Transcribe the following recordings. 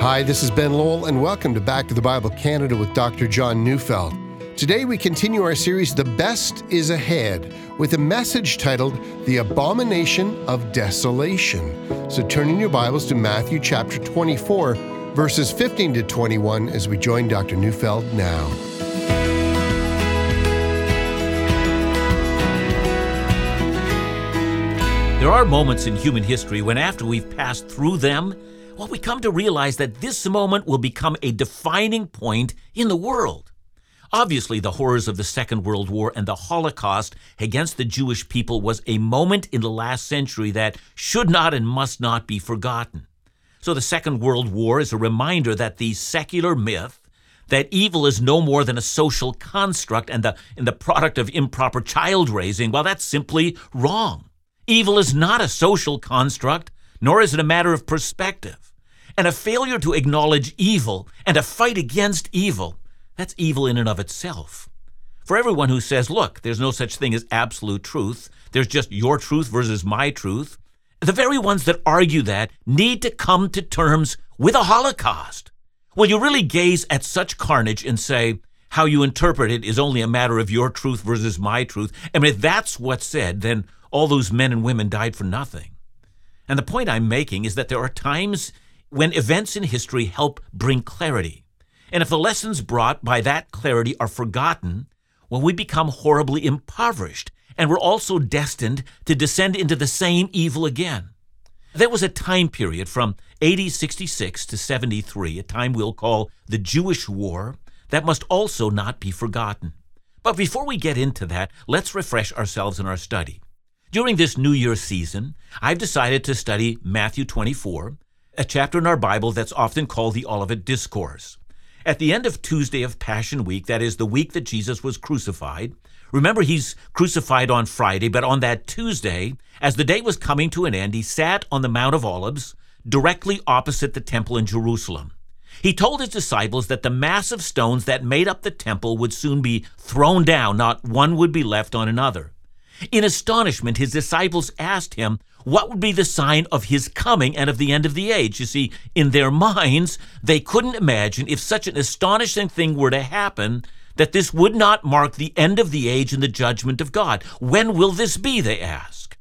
Hi, this is Ben Lowell, and welcome to Back to the Bible Canada with Dr. John Neufeld. Today we continue our series, The Best is Ahead, with a message titled The Abomination of Desolation. So turn in your Bibles to Matthew chapter 24, verses 15 to 21, as we join Dr. Neufeld now. There are moments in human history when, after we've passed through them, well, we come to realize that this moment will become a defining point in the world. Obviously, the horrors of the Second World War and the Holocaust against the Jewish people was a moment in the last century that should not and must not be forgotten. So, the Second World War is a reminder that the secular myth that evil is no more than a social construct and the, and the product of improper child raising, well, that's simply wrong. Evil is not a social construct, nor is it a matter of perspective. And a failure to acknowledge evil and a fight against evil, that's evil in and of itself. For everyone who says, look, there's no such thing as absolute truth, there's just your truth versus my truth, the very ones that argue that need to come to terms with a Holocaust. Will you really gaze at such carnage and say, how you interpret it is only a matter of your truth versus my truth? I mean, if that's what's said, then all those men and women died for nothing. And the point I'm making is that there are times when events in history help bring clarity. And if the lessons brought by that clarity are forgotten, well, we become horribly impoverished, and we're also destined to descend into the same evil again. There was a time period from AD 66 to 73, a time we'll call the Jewish War, that must also not be forgotten. But before we get into that, let's refresh ourselves in our study. During this New Year season, I've decided to study Matthew 24, a chapter in our Bible that's often called the Olivet Discourse. At the end of Tuesday of Passion Week, that is the week that Jesus was crucified, remember he's crucified on Friday, but on that Tuesday, as the day was coming to an end, he sat on the Mount of Olives, directly opposite the temple in Jerusalem. He told his disciples that the massive stones that made up the temple would soon be thrown down, not one would be left on another. In astonishment, his disciples asked him what would be the sign of his coming and of the end of the age. You see, in their minds, they couldn't imagine if such an astonishing thing were to happen that this would not mark the end of the age and the judgment of God. When will this be? They ask.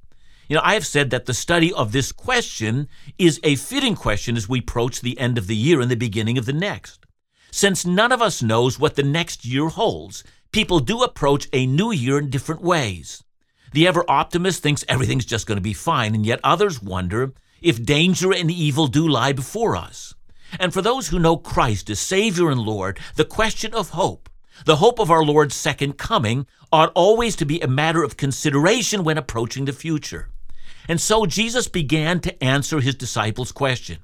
You know, I have said that the study of this question is a fitting question as we approach the end of the year and the beginning of the next. Since none of us knows what the next year holds, people do approach a new year in different ways. The ever optimist thinks everything's just going to be fine, and yet others wonder if danger and evil do lie before us. And for those who know Christ as Savior and Lord, the question of hope, the hope of our Lord's second coming, ought always to be a matter of consideration when approaching the future. And so Jesus began to answer his disciples' question.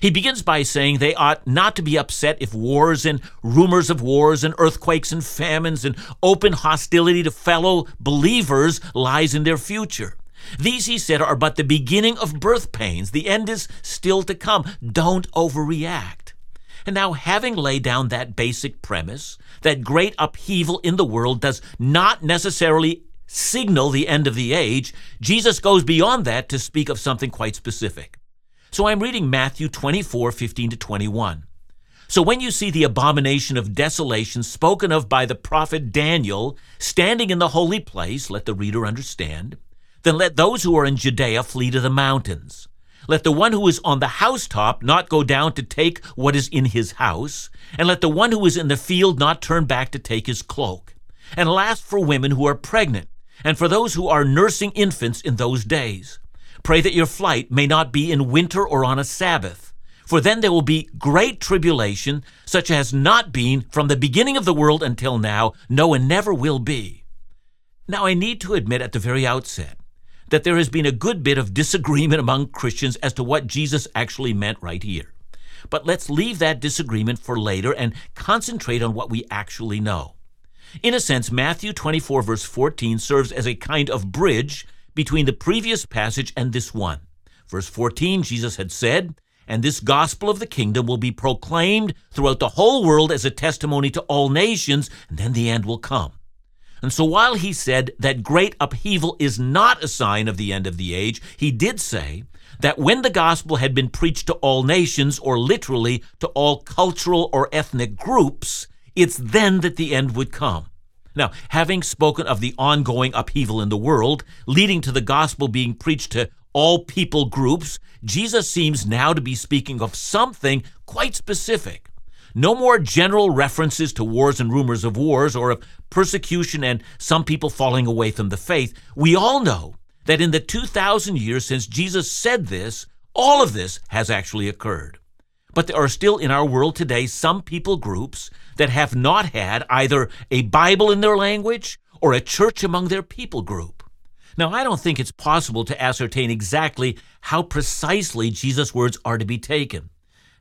He begins by saying they ought not to be upset if wars and rumors of wars and earthquakes and famines and open hostility to fellow believers lies in their future. These, he said, are but the beginning of birth pains. The end is still to come. Don't overreact. And now, having laid down that basic premise, that great upheaval in the world does not necessarily signal the end of the age, Jesus goes beyond that to speak of something quite specific. So I'm reading Matthew 24, 15 to 21. So when you see the abomination of desolation spoken of by the prophet Daniel standing in the holy place, let the reader understand, then let those who are in Judea flee to the mountains. Let the one who is on the housetop not go down to take what is in his house, and let the one who is in the field not turn back to take his cloak. And last for women who are pregnant, and for those who are nursing infants in those days. Pray that your flight may not be in winter or on a Sabbath, for then there will be great tribulation, such as not been from the beginning of the world until now, no, and never will be. Now, I need to admit at the very outset that there has been a good bit of disagreement among Christians as to what Jesus actually meant right here. But let's leave that disagreement for later and concentrate on what we actually know. In a sense, Matthew 24, verse 14, serves as a kind of bridge between the previous passage and this one. Verse 14, Jesus had said, And this gospel of the kingdom will be proclaimed throughout the whole world as a testimony to all nations, and then the end will come. And so while he said that great upheaval is not a sign of the end of the age, he did say that when the gospel had been preached to all nations, or literally to all cultural or ethnic groups, it's then that the end would come. Now, having spoken of the ongoing upheaval in the world, leading to the gospel being preached to all people groups, Jesus seems now to be speaking of something quite specific. No more general references to wars and rumors of wars or of persecution and some people falling away from the faith. We all know that in the 2,000 years since Jesus said this, all of this has actually occurred. But there are still in our world today some people groups that have not had either a Bible in their language or a church among their people group. Now, I don't think it's possible to ascertain exactly how precisely Jesus' words are to be taken,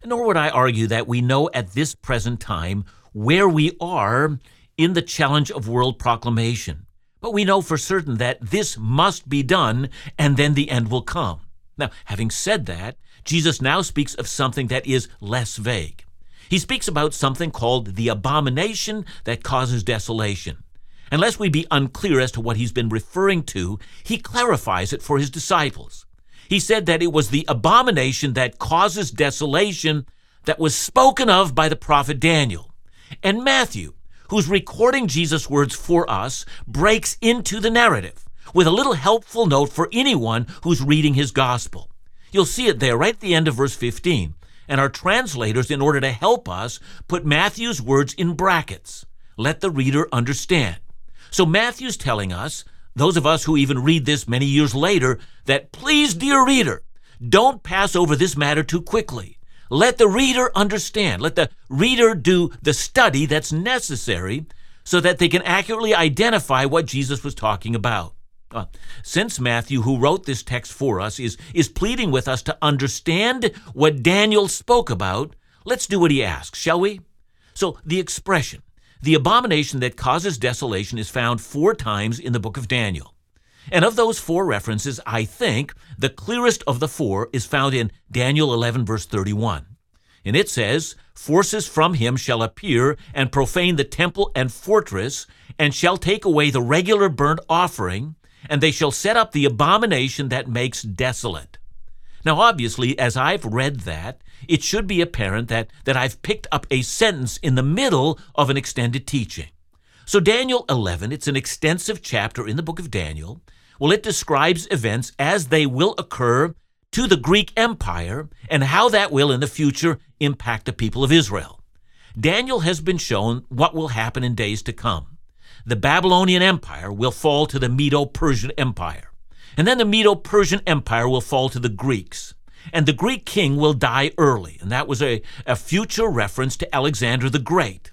nor would I argue that we know at this present time where we are in the challenge of world proclamation. But we know for certain that this must be done, and then the end will come. Now, having said that, Jesus now speaks of something that is less vague. He speaks about something called the abomination that causes desolation. Unless we be unclear as to what he's been referring to, he clarifies it for his disciples. He said that it was the abomination that causes desolation that was spoken of by the prophet Daniel. And Matthew, who's recording Jesus' words for us, breaks into the narrative with a little helpful note for anyone who's reading his gospel. You'll see it there right at the end of verse 15. And our translators, in order to help us, put Matthew's words in brackets. Let the reader understand. So Matthew's telling us, those of us who even read this many years later, that please, dear reader, don't pass over this matter too quickly. Let the reader understand. Let the reader do the study that's necessary so that they can accurately identify what Jesus was talking about. Uh, since Matthew, who wrote this text for us, is, is pleading with us to understand what Daniel spoke about, let's do what he asks, shall we? So, the expression, the abomination that causes desolation, is found four times in the book of Daniel. And of those four references, I think the clearest of the four is found in Daniel 11, verse 31. And it says, Forces from him shall appear and profane the temple and fortress, and shall take away the regular burnt offering, and they shall set up the abomination that makes desolate. Now, obviously, as I've read that, it should be apparent that, that I've picked up a sentence in the middle of an extended teaching. So, Daniel 11, it's an extensive chapter in the book of Daniel, well, it describes events as they will occur to the Greek Empire and how that will in the future impact the people of Israel. Daniel has been shown what will happen in days to come. The Babylonian Empire will fall to the Medo Persian Empire, and then the Medo Persian Empire will fall to the Greeks. And the Greek king will die early, and that was a, a future reference to Alexander the Great.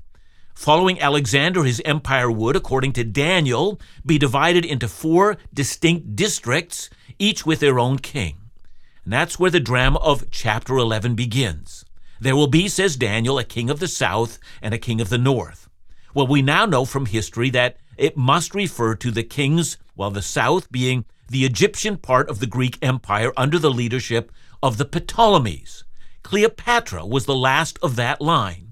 Following Alexander, his empire would, according to Daniel, be divided into four distinct districts, each with their own king. And that's where the drama of chapter 11 begins. There will be, says Daniel, a king of the south and a king of the north. Well, we now know from history that it must refer to the kings, while the south being the Egyptian part of the Greek Empire under the leadership of the Ptolemies. Cleopatra was the last of that line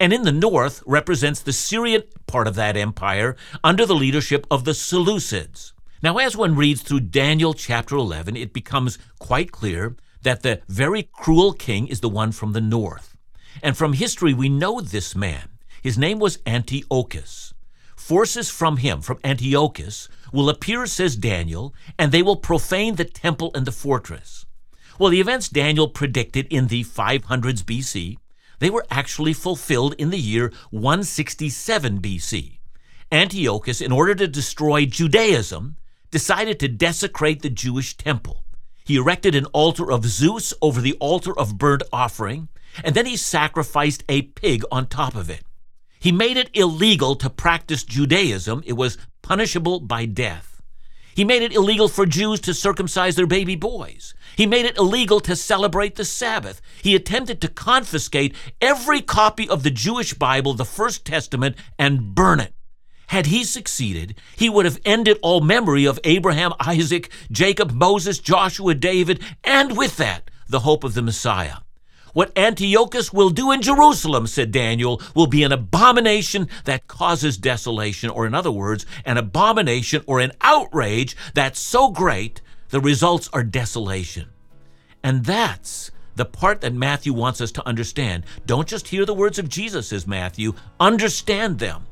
and in the north represents the Syrian part of that empire under the leadership of the Seleucids. Now, as one reads through Daniel chapter 11, it becomes quite clear that the very cruel king is the one from the north. And from history, we know this man. His name was Antiochus. Forces from him, from Antiochus, will appear, says Daniel, and they will profane the temple and the fortress. Well, the events Daniel predicted in the 500s BC they were actually fulfilled in the year 167 BC. Antiochus, in order to destroy Judaism, decided to desecrate the Jewish temple. He erected an altar of Zeus over the altar of burnt offering, and then he sacrificed a pig on top of it. He made it illegal to practice Judaism, it was punishable by death. He made it illegal for Jews to circumcise their baby boys. He made it illegal to celebrate the Sabbath. He attempted to confiscate every copy of the Jewish Bible, the First Testament, and burn it. Had he succeeded, he would have ended all memory of Abraham, Isaac, Jacob, Moses, Joshua, David, and with that, the hope of the Messiah. What Antiochus will do in Jerusalem, said Daniel, will be an abomination that causes desolation, or in other words, an abomination or an outrage that's so great the results are desolation. And that's the part that Matthew wants us to understand. Don't just hear the words of Jesus, says Matthew, understand them.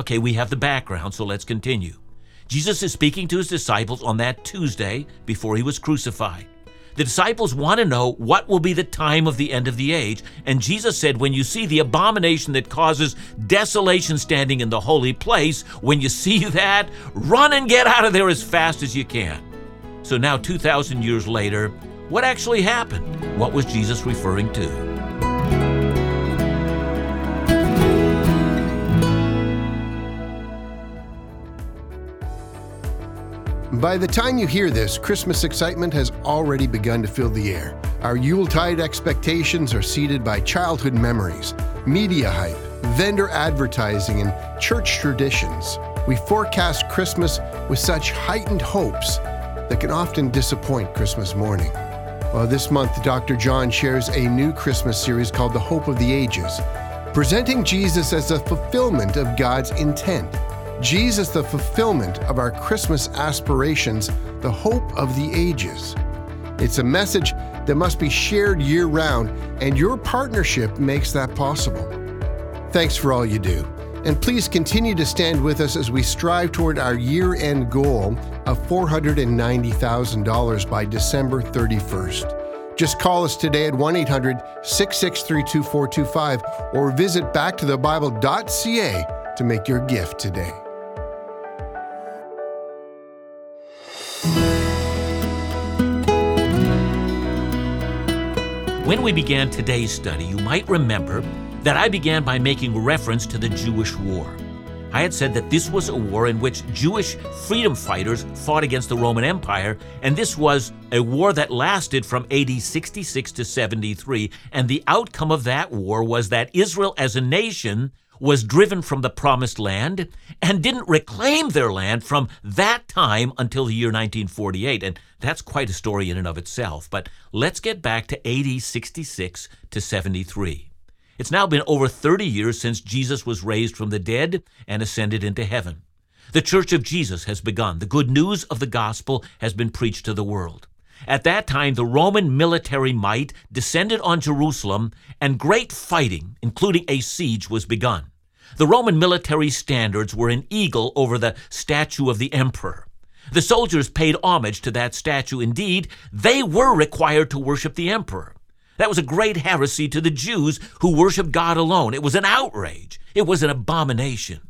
Okay, we have the background, so let's continue. Jesus is speaking to his disciples on that Tuesday before he was crucified. The disciples want to know what will be the time of the end of the age. And Jesus said, When you see the abomination that causes desolation standing in the holy place, when you see that, run and get out of there as fast as you can. So now, 2,000 years later, what actually happened? What was Jesus referring to? By the time you hear this, Christmas excitement has already begun to fill the air. Our Yuletide expectations are seeded by childhood memories, media hype, vendor advertising, and church traditions. We forecast Christmas with such heightened hopes that can often disappoint Christmas morning. Well, this month, Dr. John shares a new Christmas series called The Hope of the Ages, presenting Jesus as a fulfillment of God's intent Jesus, the fulfillment of our Christmas aspirations, the hope of the ages. It's a message that must be shared year round, and your partnership makes that possible. Thanks for all you do. And please continue to stand with us as we strive toward our year end goal of $490,000 by December 31st. Just call us today at 1 800 663 2425 or visit backtothebible.ca to make your gift today. When we began today's study, you might remember that I began by making reference to the Jewish War. I had said that this was a war in which Jewish freedom fighters fought against the Roman Empire, and this was a war that lasted from AD 66 to 73. And the outcome of that war was that Israel as a nation was driven from the promised land and didn't reclaim their land from that time until the year 1948. And that's quite a story in and of itself. But let's get back to AD 66 to 73. It's now been over 30 years since Jesus was raised from the dead and ascended into heaven. The Church of Jesus has begun. The good news of the gospel has been preached to the world. At that time, the Roman military might descended on Jerusalem, and great fighting, including a siege, was begun. The Roman military standards were an eagle over the statue of the emperor. The soldiers paid homage to that statue. Indeed, they were required to worship the emperor. That was a great heresy to the Jews who worshiped God alone. It was an outrage. It was an abomination.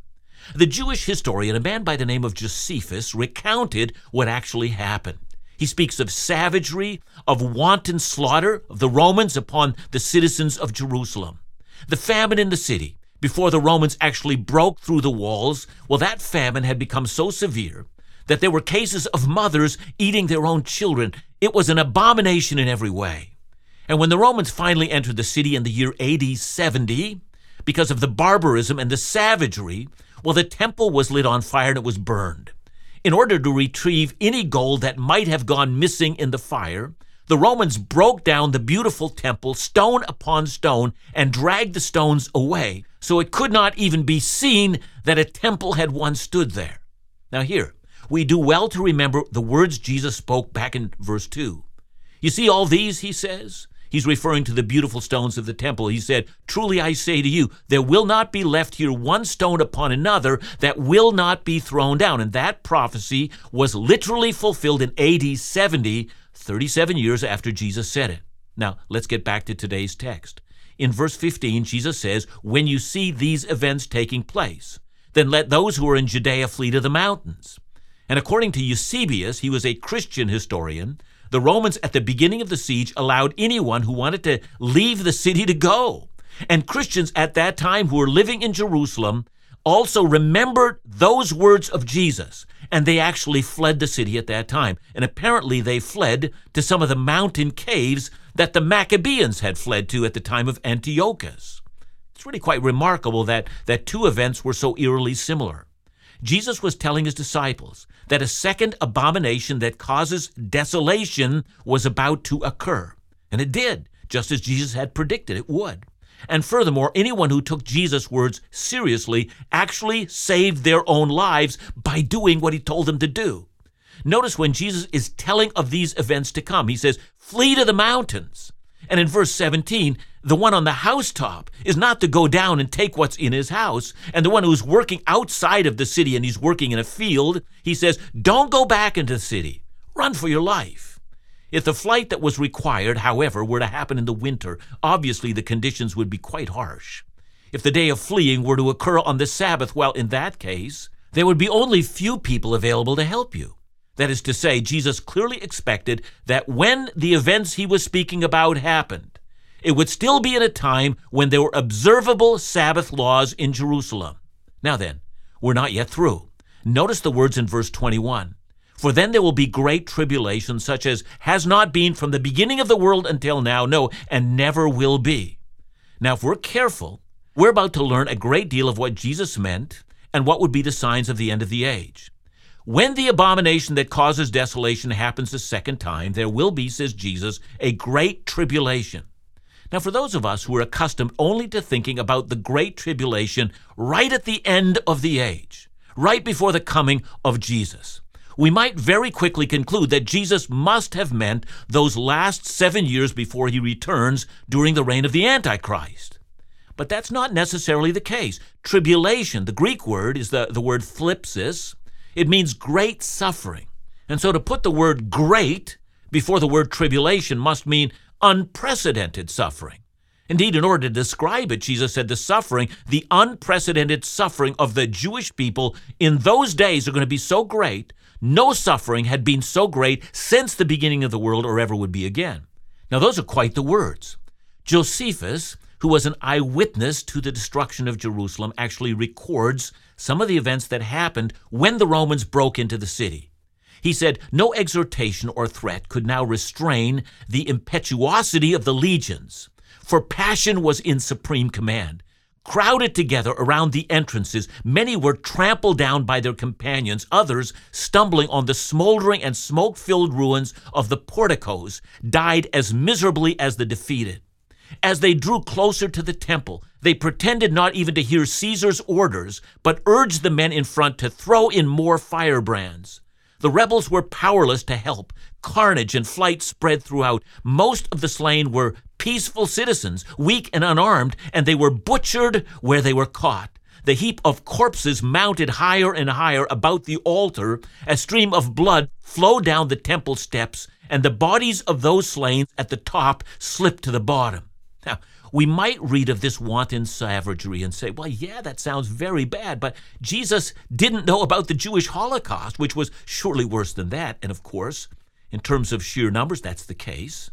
The Jewish historian, a man by the name of Josephus, recounted what actually happened. He speaks of savagery, of wanton slaughter of the Romans upon the citizens of Jerusalem, the famine in the city, before the Romans actually broke through the walls, well, that famine had become so severe that there were cases of mothers eating their own children. It was an abomination in every way. And when the Romans finally entered the city in the year AD 70, because of the barbarism and the savagery, well, the temple was lit on fire and it was burned. In order to retrieve any gold that might have gone missing in the fire, the Romans broke down the beautiful temple stone upon stone and dragged the stones away, so it could not even be seen that a temple had once stood there. Now, here, we do well to remember the words Jesus spoke back in verse 2. You see all these, he says? He's referring to the beautiful stones of the temple. He said, Truly I say to you, there will not be left here one stone upon another that will not be thrown down. And that prophecy was literally fulfilled in AD 70 37 years after Jesus said it. Now, let's get back to today's text. In verse 15, Jesus says, When you see these events taking place, then let those who are in Judea flee to the mountains. And according to Eusebius, he was a Christian historian, the Romans at the beginning of the siege allowed anyone who wanted to leave the city to go. And Christians at that time who were living in Jerusalem also remembered those words of Jesus, and they actually fled the city at that time. And apparently they fled to some of the mountain caves that the Maccabees had fled to at the time of Antiochus. It's really quite remarkable that, that two events were so eerily similar. Jesus was telling his disciples that a second abomination that causes desolation was about to occur. And it did, just as Jesus had predicted it would. And furthermore, anyone who took Jesus' words seriously actually saved their own lives by doing what he told them to do. Notice when Jesus is telling of these events to come, he says, Flee to the mountains. And in verse 17, the one on the housetop is not to go down and take what's in his house. And the one who's working outside of the city and he's working in a field, he says, Don't go back into the city. Run for your life. If the flight that was required, however, were to happen in the winter, obviously the conditions would be quite harsh. If the day of fleeing were to occur on the Sabbath, well, in that case, there would be only few people available to help you. That is to say, Jesus clearly expected that when the events he was speaking about happened, it would still be in a time when there were observable Sabbath laws in Jerusalem. Now then, we're not yet through. Notice the words in verse 21. For then there will be great tribulation, such as has not been from the beginning of the world until now, no, and never will be. Now, if we're careful, we're about to learn a great deal of what Jesus meant and what would be the signs of the end of the age. When the abomination that causes desolation happens a second time, there will be, says Jesus, a great tribulation. Now, for those of us who are accustomed only to thinking about the great tribulation right at the end of the age, right before the coming of Jesus, we might very quickly conclude that Jesus must have meant those last seven years before he returns during the reign of the Antichrist. But that's not necessarily the case. Tribulation, the Greek word, is the, the word thlipsis, it means great suffering. And so to put the word great before the word tribulation must mean unprecedented suffering. Indeed, in order to describe it, Jesus said the suffering, the unprecedented suffering of the Jewish people in those days are going to be so great, no suffering had been so great since the beginning of the world or ever would be again. Now, those are quite the words. Josephus, who was an eyewitness to the destruction of Jerusalem, actually records some of the events that happened when the Romans broke into the city. He said no exhortation or threat could now restrain the impetuosity of the legions, for passion was in supreme command. Crowded together around the entrances, many were trampled down by their companions, others, stumbling on the smoldering and smoke filled ruins of the porticos, died as miserably as the defeated. As they drew closer to the temple, they pretended not even to hear Caesar's orders, but urged the men in front to throw in more firebrands. The rebels were powerless to help. Carnage and flight spread throughout. Most of the slain were peaceful citizens, weak and unarmed, and they were butchered where they were caught. The heap of corpses mounted higher and higher about the altar. A stream of blood flowed down the temple steps, and the bodies of those slain at the top slipped to the bottom. Now, we might read of this wanton savagery and say, well, yeah, that sounds very bad, but Jesus didn't know about the Jewish Holocaust, which was surely worse than that. And of course, in terms of sheer numbers, that's the case.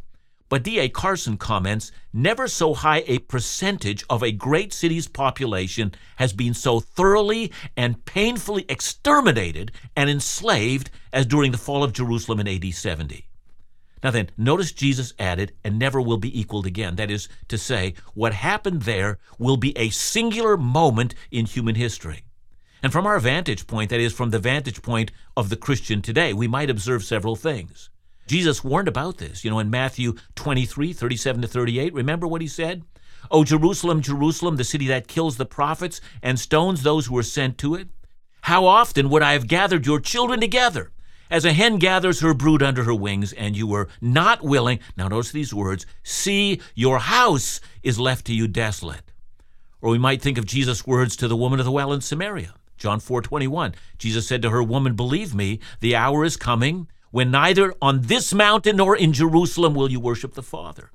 But D.A. Carson comments never so high a percentage of a great city's population has been so thoroughly and painfully exterminated and enslaved as during the fall of Jerusalem in AD 70. Now then, notice Jesus added, and never will be equaled again. That is to say, what happened there will be a singular moment in human history. And from our vantage point, that is, from the vantage point of the Christian today, we might observe several things. Jesus warned about this, you know, in Matthew 23, 37 to 38. Remember what he said? O Jerusalem, Jerusalem, the city that kills the prophets and stones those who are sent to it. How often would I have gathered your children together? As a hen gathers her brood under her wings, and you were not willing, now notice these words, see, your house is left to you desolate. Or we might think of Jesus' words to the woman of the well in Samaria. John 4 21. Jesus said to her, Woman, believe me, the hour is coming when neither on this mountain nor in Jerusalem will you worship the Father.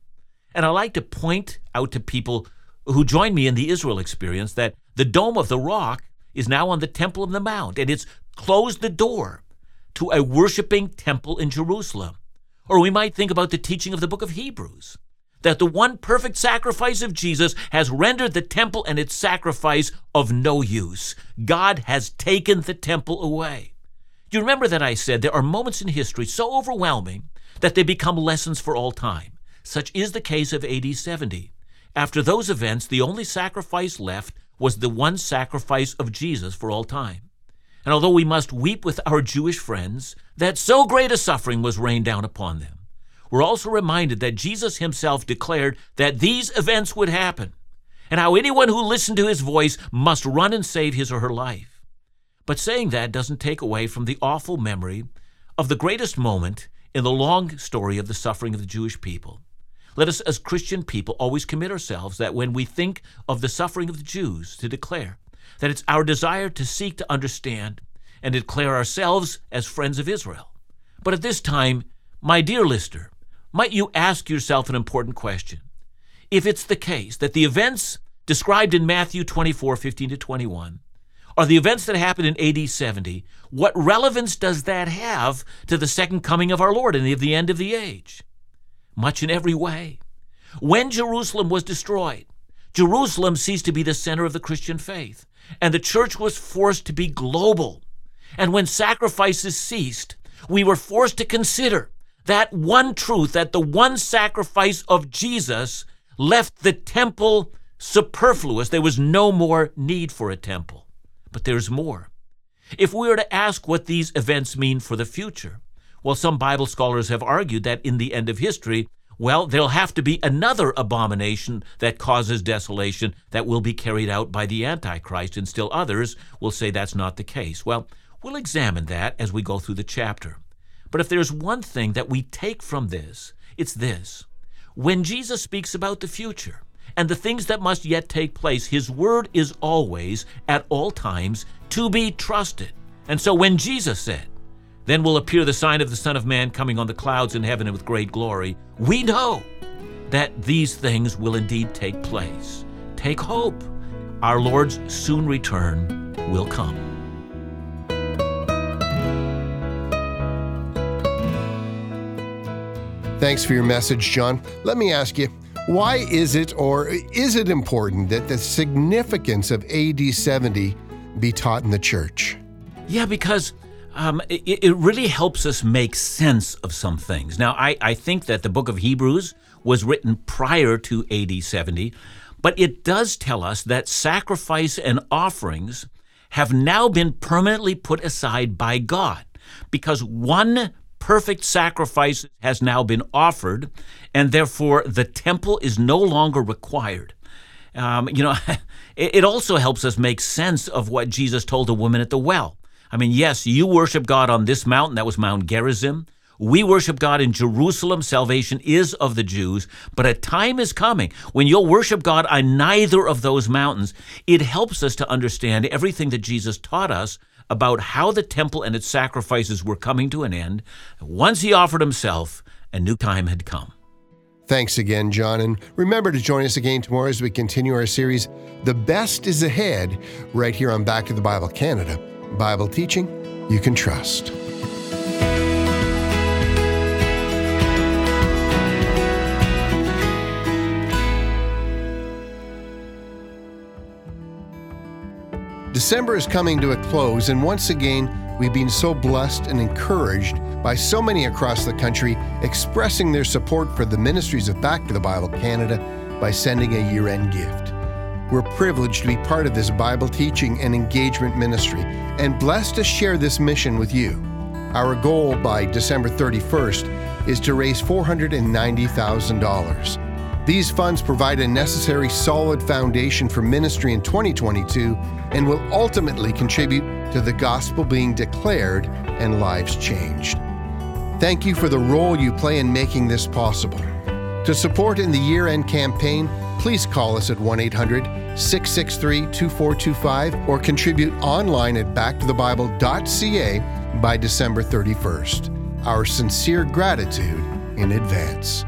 And I like to point out to people who join me in the Israel experience that the Dome of the Rock is now on the Temple of the Mount, and it's closed the door to a worshiping temple in Jerusalem. Or we might think about the teaching of the book of Hebrews that the one perfect sacrifice of Jesus has rendered the temple and its sacrifice of no use. God has taken the temple away. You remember that I said there are moments in history so overwhelming that they become lessons for all time. Such is the case of AD 70. After those events, the only sacrifice left was the one sacrifice of Jesus for all time. And although we must weep with our Jewish friends that so great a suffering was rained down upon them, we're also reminded that Jesus himself declared that these events would happen, and how anyone who listened to his voice must run and save his or her life. But saying that doesn't take away from the awful memory of the greatest moment in the long story of the suffering of the Jewish people. Let us, as Christian people, always commit ourselves that when we think of the suffering of the Jews, to declare that it's our desire to seek to understand and declare ourselves as friends of Israel. But at this time, my dear listener, might you ask yourself an important question? If it's the case that the events described in Matthew 24 15 to 21 are the events that happened in AD 70, what relevance does that have to the second coming of our Lord and the end of the age? Much in every way. When Jerusalem was destroyed, Jerusalem ceased to be the center of the Christian faith, and the church was forced to be global. And when sacrifices ceased, we were forced to consider that one truth that the one sacrifice of Jesus left the temple superfluous. There was no more need for a temple. But there's more. If we were to ask what these events mean for the future, well, some Bible scholars have argued that in the end of history, well, there'll have to be another abomination that causes desolation that will be carried out by the Antichrist, and still others will say that's not the case. Well, we'll examine that as we go through the chapter. But if there's one thing that we take from this, it's this. When Jesus speaks about the future, and the things that must yet take place. His word is always, at all times, to be trusted. And so when Jesus said, Then will appear the sign of the Son of Man coming on the clouds in heaven and with great glory, we know that these things will indeed take place. Take hope. Our Lord's soon return will come. Thanks for your message, John. Let me ask you why is it or is it important that the significance of AD 70 be taught in the church? Yeah, because um, it, it, really helps us make sense of some things. Now, I, I think that the book of Hebrews was written prior to AD 70, but it does tell us that sacrifice and offerings have now been permanently put aside by God because one perfect sacrifice has now been offered, and therefore the temple is no longer required. Um, you know, it also helps us make sense of what Jesus told the woman at the well. I mean, yes, you worship God on this mountain, that was Mount Gerizim. We worship God in Jerusalem. Salvation is of the Jews. But a time is coming when you'll worship God on neither of those mountains. It helps us to understand everything that Jesus taught us about how the temple and its sacrifices were coming to an end. Once he offered himself, a new time had come. Thanks again, John. And remember to join us again tomorrow as we continue our series, The Best is Ahead, right here on Back to the Bible Canada. Bible teaching you can trust. December is coming to a close, and once again, we've been so blessed and encouraged by so many across the country expressing their support for the ministries of Back to the Bible Canada by sending a year end gift. We're privileged to be part of this Bible teaching and engagement ministry and blessed to share this mission with you. Our goal by December 31st is to raise $490,000. These funds provide a necessary solid foundation for ministry in 2022 and will ultimately contribute to the gospel being declared and lives changed. Thank you for the role you play in making this possible. To support in the year end campaign, please call us at 1 800 663 2425 or contribute online at backtothebible.ca by December 31st. Our sincere gratitude in advance.